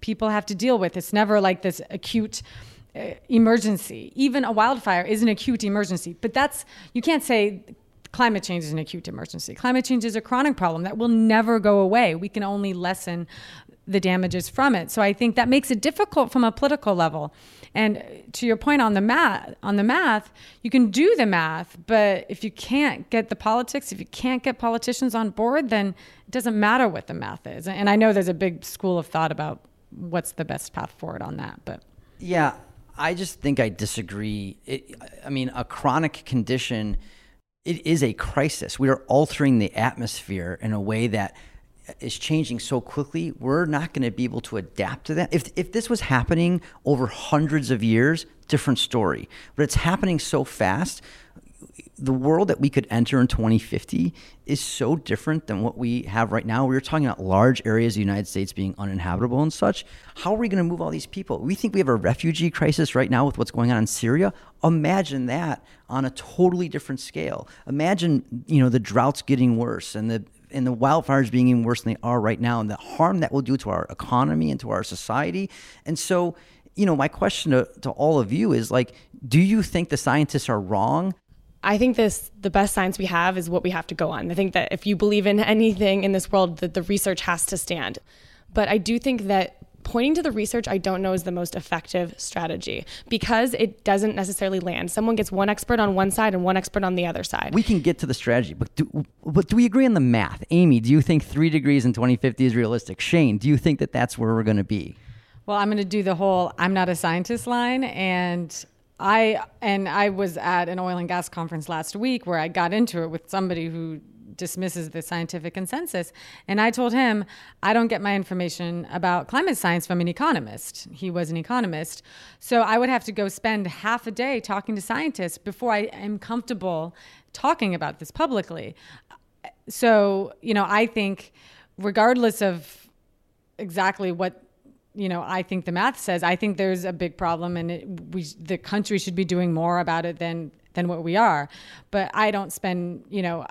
people have to deal with. It's never like this acute uh, emergency. Even a wildfire is an acute emergency. But that's, you can't say climate change is an acute emergency. Climate change is a chronic problem that will never go away. We can only lessen the damages from it. So I think that makes it difficult from a political level. And to your point on the math, on the math, you can do the math, but if you can't get the politics, if you can't get politicians on board, then it doesn't matter what the math is. And I know there's a big school of thought about what's the best path forward on that, but Yeah, I just think I disagree. It, I mean, a chronic condition, it is a crisis. We are altering the atmosphere in a way that is changing so quickly. We're not going to be able to adapt to that. If if this was happening over hundreds of years, different story. But it's happening so fast. The world that we could enter in 2050 is so different than what we have right now. We were talking about large areas of the United States being uninhabitable and such. How are we going to move all these people? We think we have a refugee crisis right now with what's going on in Syria. Imagine that on a totally different scale. Imagine, you know, the droughts getting worse and the and the wildfires being even worse than they are right now and the harm that will do to our economy and to our society. And so, you know, my question to, to all of you is like, do you think the scientists are wrong? I think this the best science we have is what we have to go on. I think that if you believe in anything in this world, that the research has to stand. But I do think that pointing to the research I don't know is the most effective strategy because it doesn't necessarily land. Someone gets one expert on one side and one expert on the other side. We can get to the strategy, but do, but do we agree on the math? Amy, do you think three degrees in 2050 is realistic? Shane, do you think that that's where we're going to be? Well, I'm going to do the whole "I'm not a scientist" line, and I and I was at an oil and gas conference last week where I got into it with somebody who dismisses the scientific consensus, and I told him I don't get my information about climate science from an economist. He was an economist, so I would have to go spend half a day talking to scientists before I am comfortable talking about this publicly. So, you know, I think regardless of exactly what you know I think the math says I think there's a big problem and it, we the country should be doing more about it than than what we are but I don't spend you know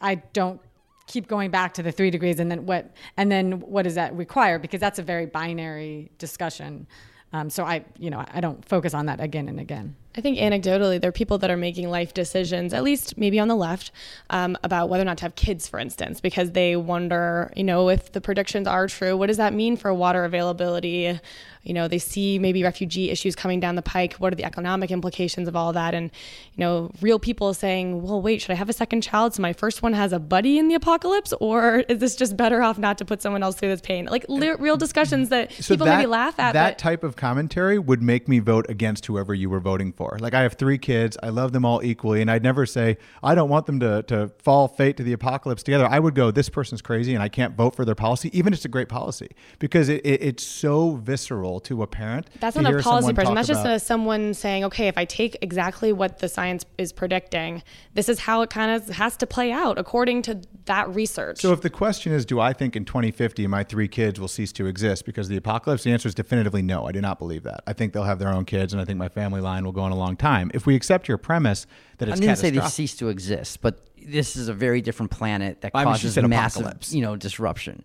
I don't keep going back to the three degrees and then what and then what does that require? Because that's a very binary discussion. Um, so i you know i don't focus on that again and again. I think anecdotally, there are people that are making life decisions, at least maybe on the left, um, about whether or not to have kids, for instance, because they wonder, you know, if the predictions are true, what does that mean for water availability? You know, they see maybe refugee issues coming down the pike. What are the economic implications of all that? And, you know, real people saying, well, wait, should I have a second child so my first one has a buddy in the apocalypse? Or is this just better off not to put someone else through this pain? Like li- real mm, discussions mm. that so people that, maybe laugh at. That type of commentary would make me vote against whoever you were voting for. Like I have three kids, I love them all equally, and I'd never say I don't want them to to fall fate to the apocalypse together. I would go, this person's crazy, and I can't vote for their policy, even if it's a great policy, because it, it, it's so visceral to a parent. That's not a policy person. That's just a, someone saying, okay, if I take exactly what the science is predicting, this is how it kind of has to play out according to that research. So if the question is, do I think in 2050 my three kids will cease to exist because of the apocalypse? The answer is definitively no. I do not believe that. I think they'll have their own kids, and I think my family line will go on a long time. If we accept your premise that it's I didn't say they cease to exist, but this is a very different planet that I causes massive, you know, disruption.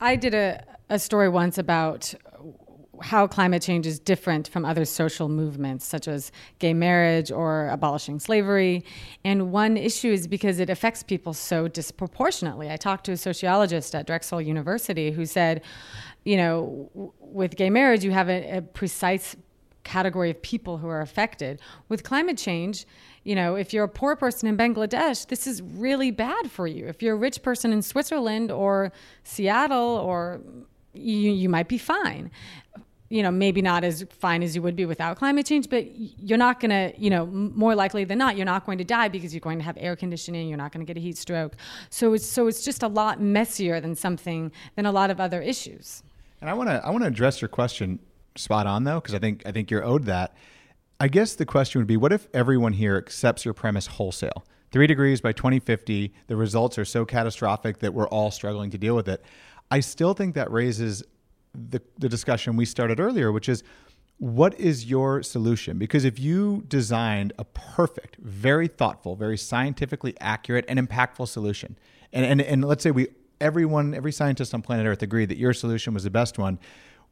I did a, a story once about how climate change is different from other social movements, such as gay marriage or abolishing slavery. And one issue is because it affects people so disproportionately. I talked to a sociologist at Drexel University who said, you know, w- with gay marriage, you have a, a precise category of people who are affected. With climate change, you know, if you're a poor person in Bangladesh, this is really bad for you. If you're a rich person in Switzerland or Seattle or you, you might be fine you know, maybe not as fine as you would be without climate change, but you're not going to, you know, more likely than not, you're not going to die because you're going to have air conditioning. You're not going to get a heat stroke. So it's so it's just a lot messier than something than a lot of other issues. And I want to I want to address your question spot on though, because I think I think you're owed that. I guess the question would be, what if everyone here accepts your premise wholesale? Three degrees by 2050, the results are so catastrophic that we're all struggling to deal with it. I still think that raises the, the discussion we started earlier, which is what is your solution? Because if you designed a perfect, very thoughtful, very scientifically accurate and impactful solution, and, and, and let's say we everyone, every scientist on planet Earth agreed that your solution was the best one,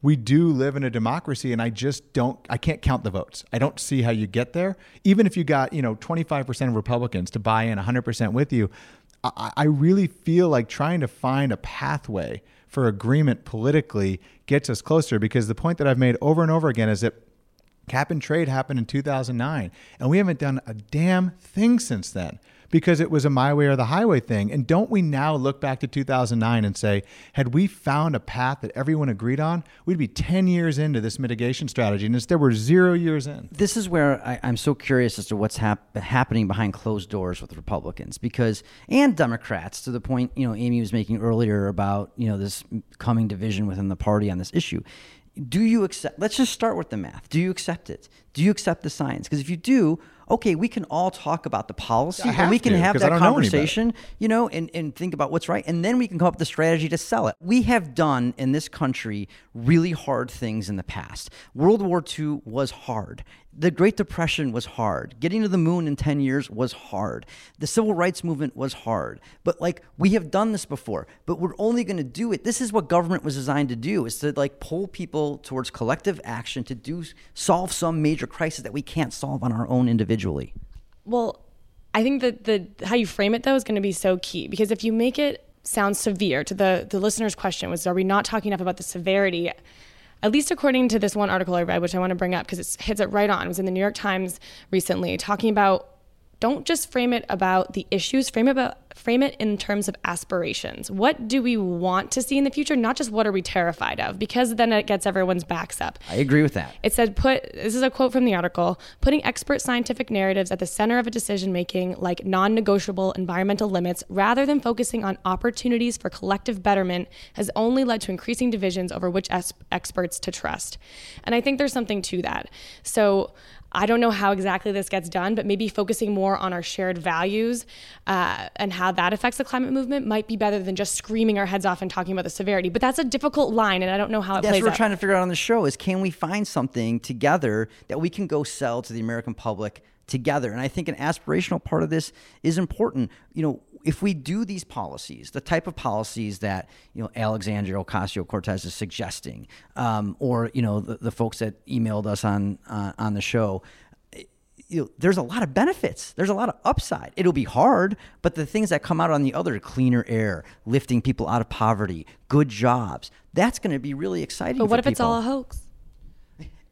we do live in a democracy and I just don't I can't count the votes. I don't see how you get there. Even if you got, you know, 25% of Republicans to buy in 100% with you, I, I really feel like trying to find a pathway for agreement politically gets us closer because the point that I've made over and over again is that cap and trade happened in 2009 and we haven't done a damn thing since then because it was a my way or the highway thing. And don't we now look back to 2009 and say, had we found a path that everyone agreed on, we'd be 10 years into this mitigation strategy. And instead, we're zero years in. This is where I, am so curious as to what's hap- happening behind closed doors with Republicans because, and Democrats, to the point, you know, Amy was making earlier about, you know, this coming division within the party on this issue do you accept let's just start with the math do you accept it do you accept the science because if you do okay, we can all talk about the policy and we can to, have that conversation, know you know, and, and think about what's right. And then we can come up with a strategy to sell it. We have done in this country really hard things in the past. World War II was hard the Great Depression was hard. Getting to the moon in 10 years was hard. The civil rights movement was hard. But like we have done this before, but we're only going to do it. This is what government was designed to do is to like pull people towards collective action to do solve some major crisis that we can't solve on our own individually. Well, I think that the how you frame it though is going to be so key because if you make it sound severe to the the listener's question was are we not talking enough about the severity at least according to this one article I read, which I want to bring up because it hits it right on. It was in the New York Times recently, talking about don't just frame it about the issues, frame it about frame it in terms of aspirations. What do we want to see in the future? Not just what are we terrified of, because then it gets everyone's backs up. I agree with that. It said, put this is a quote from the article putting expert scientific narratives at the center of a decision making, like non negotiable environmental limits, rather than focusing on opportunities for collective betterment, has only led to increasing divisions over which es- experts to trust. And I think there's something to that. So I don't know how exactly this gets done, but maybe focusing more on our shared values uh, and how that affects the climate movement might be better than just screaming our heads off and talking about the severity. But that's a difficult line, and I don't know how it that's plays. That's what we're out. trying to figure out on the show: is can we find something together that we can go sell to the American public together? And I think an aspirational part of this is important. You know, if we do these policies, the type of policies that you know Alexandria Ocasio Cortez is suggesting, um, or you know the, the, folks that emailed us on uh, on the show, you know, there's a lot of benefits. There's a lot of upside. It'll be hard, but the things that come out on the other, cleaner air, lifting people out of poverty, good jobs, that's going to be really exciting. But what if people. it's all a hoax?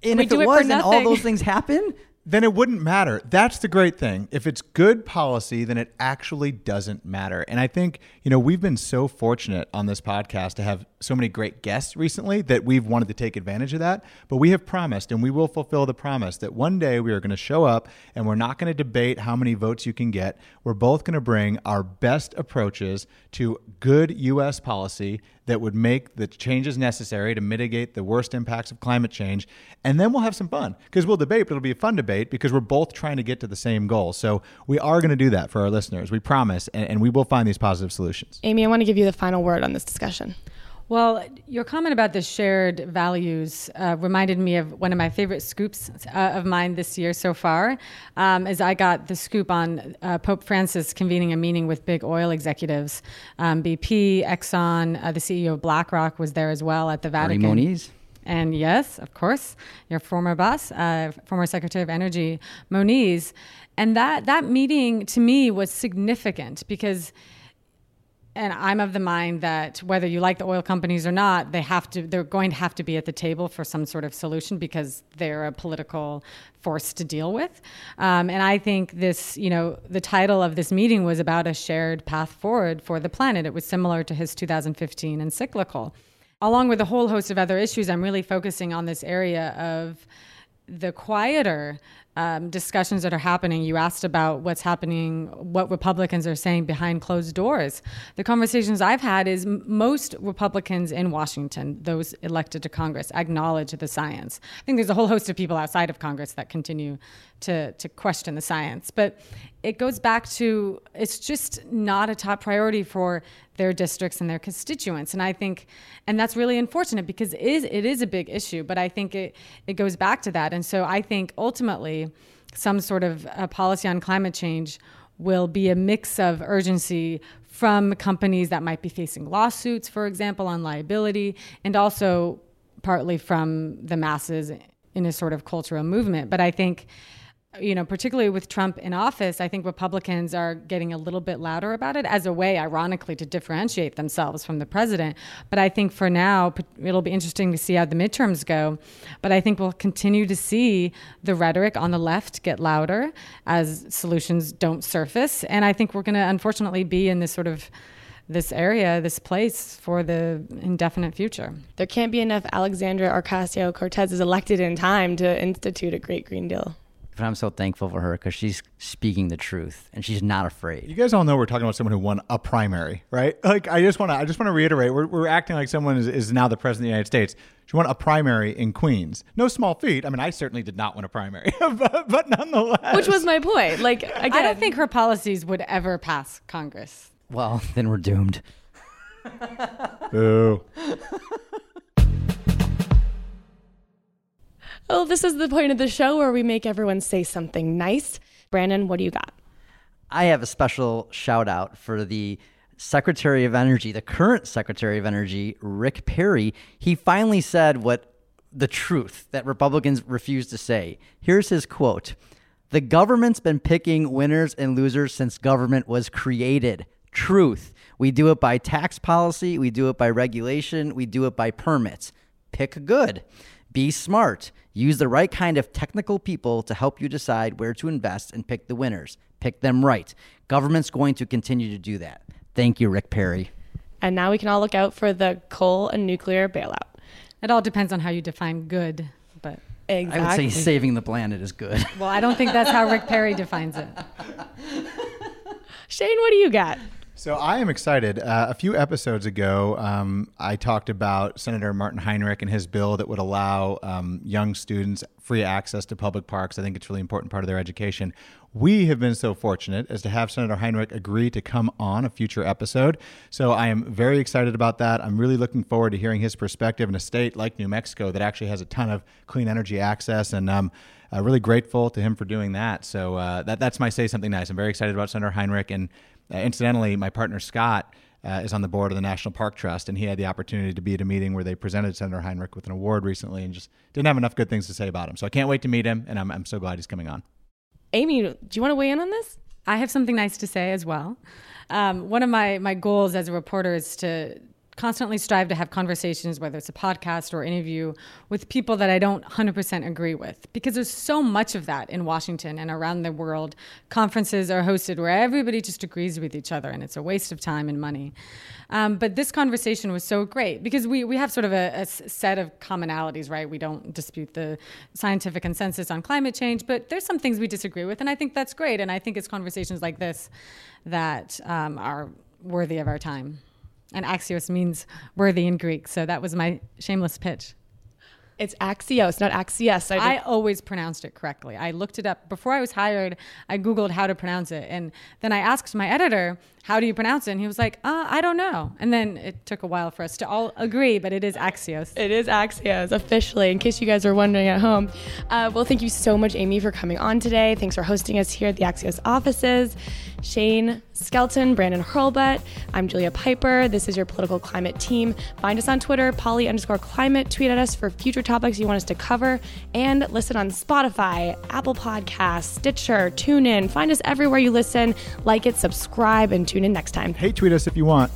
And we if it, it was, and all those things happen, then it wouldn't matter. That's the great thing. If it's good policy, then it actually doesn't matter. And I think, you know, we've been so fortunate on this podcast to have so many great guests recently that we've wanted to take advantage of that. But we have promised, and we will fulfill the promise, that one day we are going to show up and we're not going to debate how many votes you can get. We're both going to bring our best approaches to good U.S. policy that would make the changes necessary to mitigate the worst impacts of climate change. And then we'll have some fun because we'll debate, but it'll be a fun debate because we're both trying to get to the same goal. So we are going to do that for our listeners. We promise, and, and we will find these positive solutions. Amy, I want to give you the final word on this discussion. Well, your comment about the shared values uh, reminded me of one of my favorite scoops uh, of mine this year so far, um, as I got the scoop on uh, Pope Francis convening a meeting with big oil executives. Um, BP, Exxon, uh, the CEO of BlackRock was there as well at the Vatican. Moniz. And yes, of course, your former boss, uh, former Secretary of Energy, Moniz. And that, that meeting to me was significant because – and I'm of the mind that whether you like the oil companies or not, they have to they're going to have to be at the table for some sort of solution because they're a political force to deal with. Um, and I think this, you know, the title of this meeting was about a shared path forward for the planet. It was similar to his 2015 encyclical. Along with a whole host of other issues, I'm really focusing on this area of the quieter um, discussions that are happening. You asked about what's happening, what Republicans are saying behind closed doors. The conversations I've had is most Republicans in Washington, those elected to Congress, acknowledge the science. I think there's a whole host of people outside of Congress that continue to, to question the science. But it goes back to it's just not a top priority for their districts and their constituents. And I think, and that's really unfortunate because it is, it is a big issue, but I think it, it goes back to that. And so I think ultimately some sort of policy on climate change will be a mix of urgency from companies that might be facing lawsuits, for example, on liability, and also partly from the masses in a sort of cultural movement. But I think you know, particularly with Trump in office, I think Republicans are getting a little bit louder about it as a way, ironically, to differentiate themselves from the president. But I think for now, it'll be interesting to see how the midterms go. But I think we'll continue to see the rhetoric on the left get louder as solutions don't surface. And I think we're going to unfortunately be in this sort of this area, this place for the indefinite future. There can't be enough Alexandria Ocasio Cortez is elected in time to institute a great Green Deal but I'm so thankful for her because she's speaking the truth and she's not afraid. You guys all know we're talking about someone who won a primary, right? Like I just want to, I just want to reiterate, we're, we're acting like someone is, is now the president of the United States. She won a primary in Queens. No small feat. I mean, I certainly did not win a primary, but, but, nonetheless. Which was my point. Like, again, I don't think her policies would ever pass Congress. Well, then we're doomed. Boo. Well, this is the point of the show where we make everyone say something nice. Brandon, what do you got? I have a special shout out for the Secretary of Energy, the current Secretary of Energy, Rick Perry. He finally said what the truth that Republicans refuse to say. Here's his quote The government's been picking winners and losers since government was created. Truth. We do it by tax policy, we do it by regulation, we do it by permits. Pick good. Be smart. Use the right kind of technical people to help you decide where to invest and pick the winners. Pick them right. Government's going to continue to do that. Thank you, Rick Perry. And now we can all look out for the coal and nuclear bailout. It all depends on how you define good, but exactly. I would say saving the planet is good. Well, I don't think that's how Rick Perry defines it. Shane, what do you got? So I am excited. Uh, a few episodes ago, um, I talked about Senator Martin Heinrich and his bill that would allow um, young students free access to public parks. I think it's a really important part of their education. We have been so fortunate as to have Senator Heinrich agree to come on a future episode. So I am very excited about that. I'm really looking forward to hearing his perspective in a state like New Mexico that actually has a ton of clean energy access and. Um, uh, really grateful to him for doing that. So uh, that that's my say something nice. I'm very excited about Senator Heinrich, and Uh, incidentally, my partner Scott uh, is on the board of the National Park Trust, and he had the opportunity to be at a meeting where they presented Senator Heinrich with an award recently, and just didn't have enough good things to say about him. So I can't wait to meet him, and I'm, I'm so glad he's coming on. Amy, do you want to weigh in on this? I have something nice to say as well. Um, one of my, my goals as a reporter is to constantly strive to have conversations, whether it's a podcast or interview, with people that I don't 100% agree with. Because there's so much of that in Washington and around the world. Conferences are hosted where everybody just agrees with each other, and it's a waste of time and money. Um, but this conversation was so great because we, we have sort of a, a set of commonalities, right? We don't dispute the scientific consensus on climate change, but there's some things we disagree with, and I think that's great. And I think it's conversations like this that um, are worthy of our time and axios means worthy in Greek. So that was my shameless pitch. It's Axios, not Axios. I, I, always pronounced it correctly. I looked it up before I was hired. I googled how to pronounce it, and then I asked my editor, "How do you pronounce it?" And he was like, uh, "I don't know." And then it took a while for us to all agree, but it is Axios. It is Axios officially. In case you guys are wondering at home. Uh, well, thank you so much, Amy, for coming on today. Thanks for hosting us here at the Axios offices. Shane Skelton, Brandon Hurlbut. I'm Julia Pyper. This is your political climate team. Find us on Twitter, Poli underscore climate. Tweet at us for future topics you want us to cover. And listen on Spotify, Apple Podcasts, Stitcher, TuneIn. Find us everywhere you listen. Like it, subscribe, and tune in next time. Hey, tweet us if you want.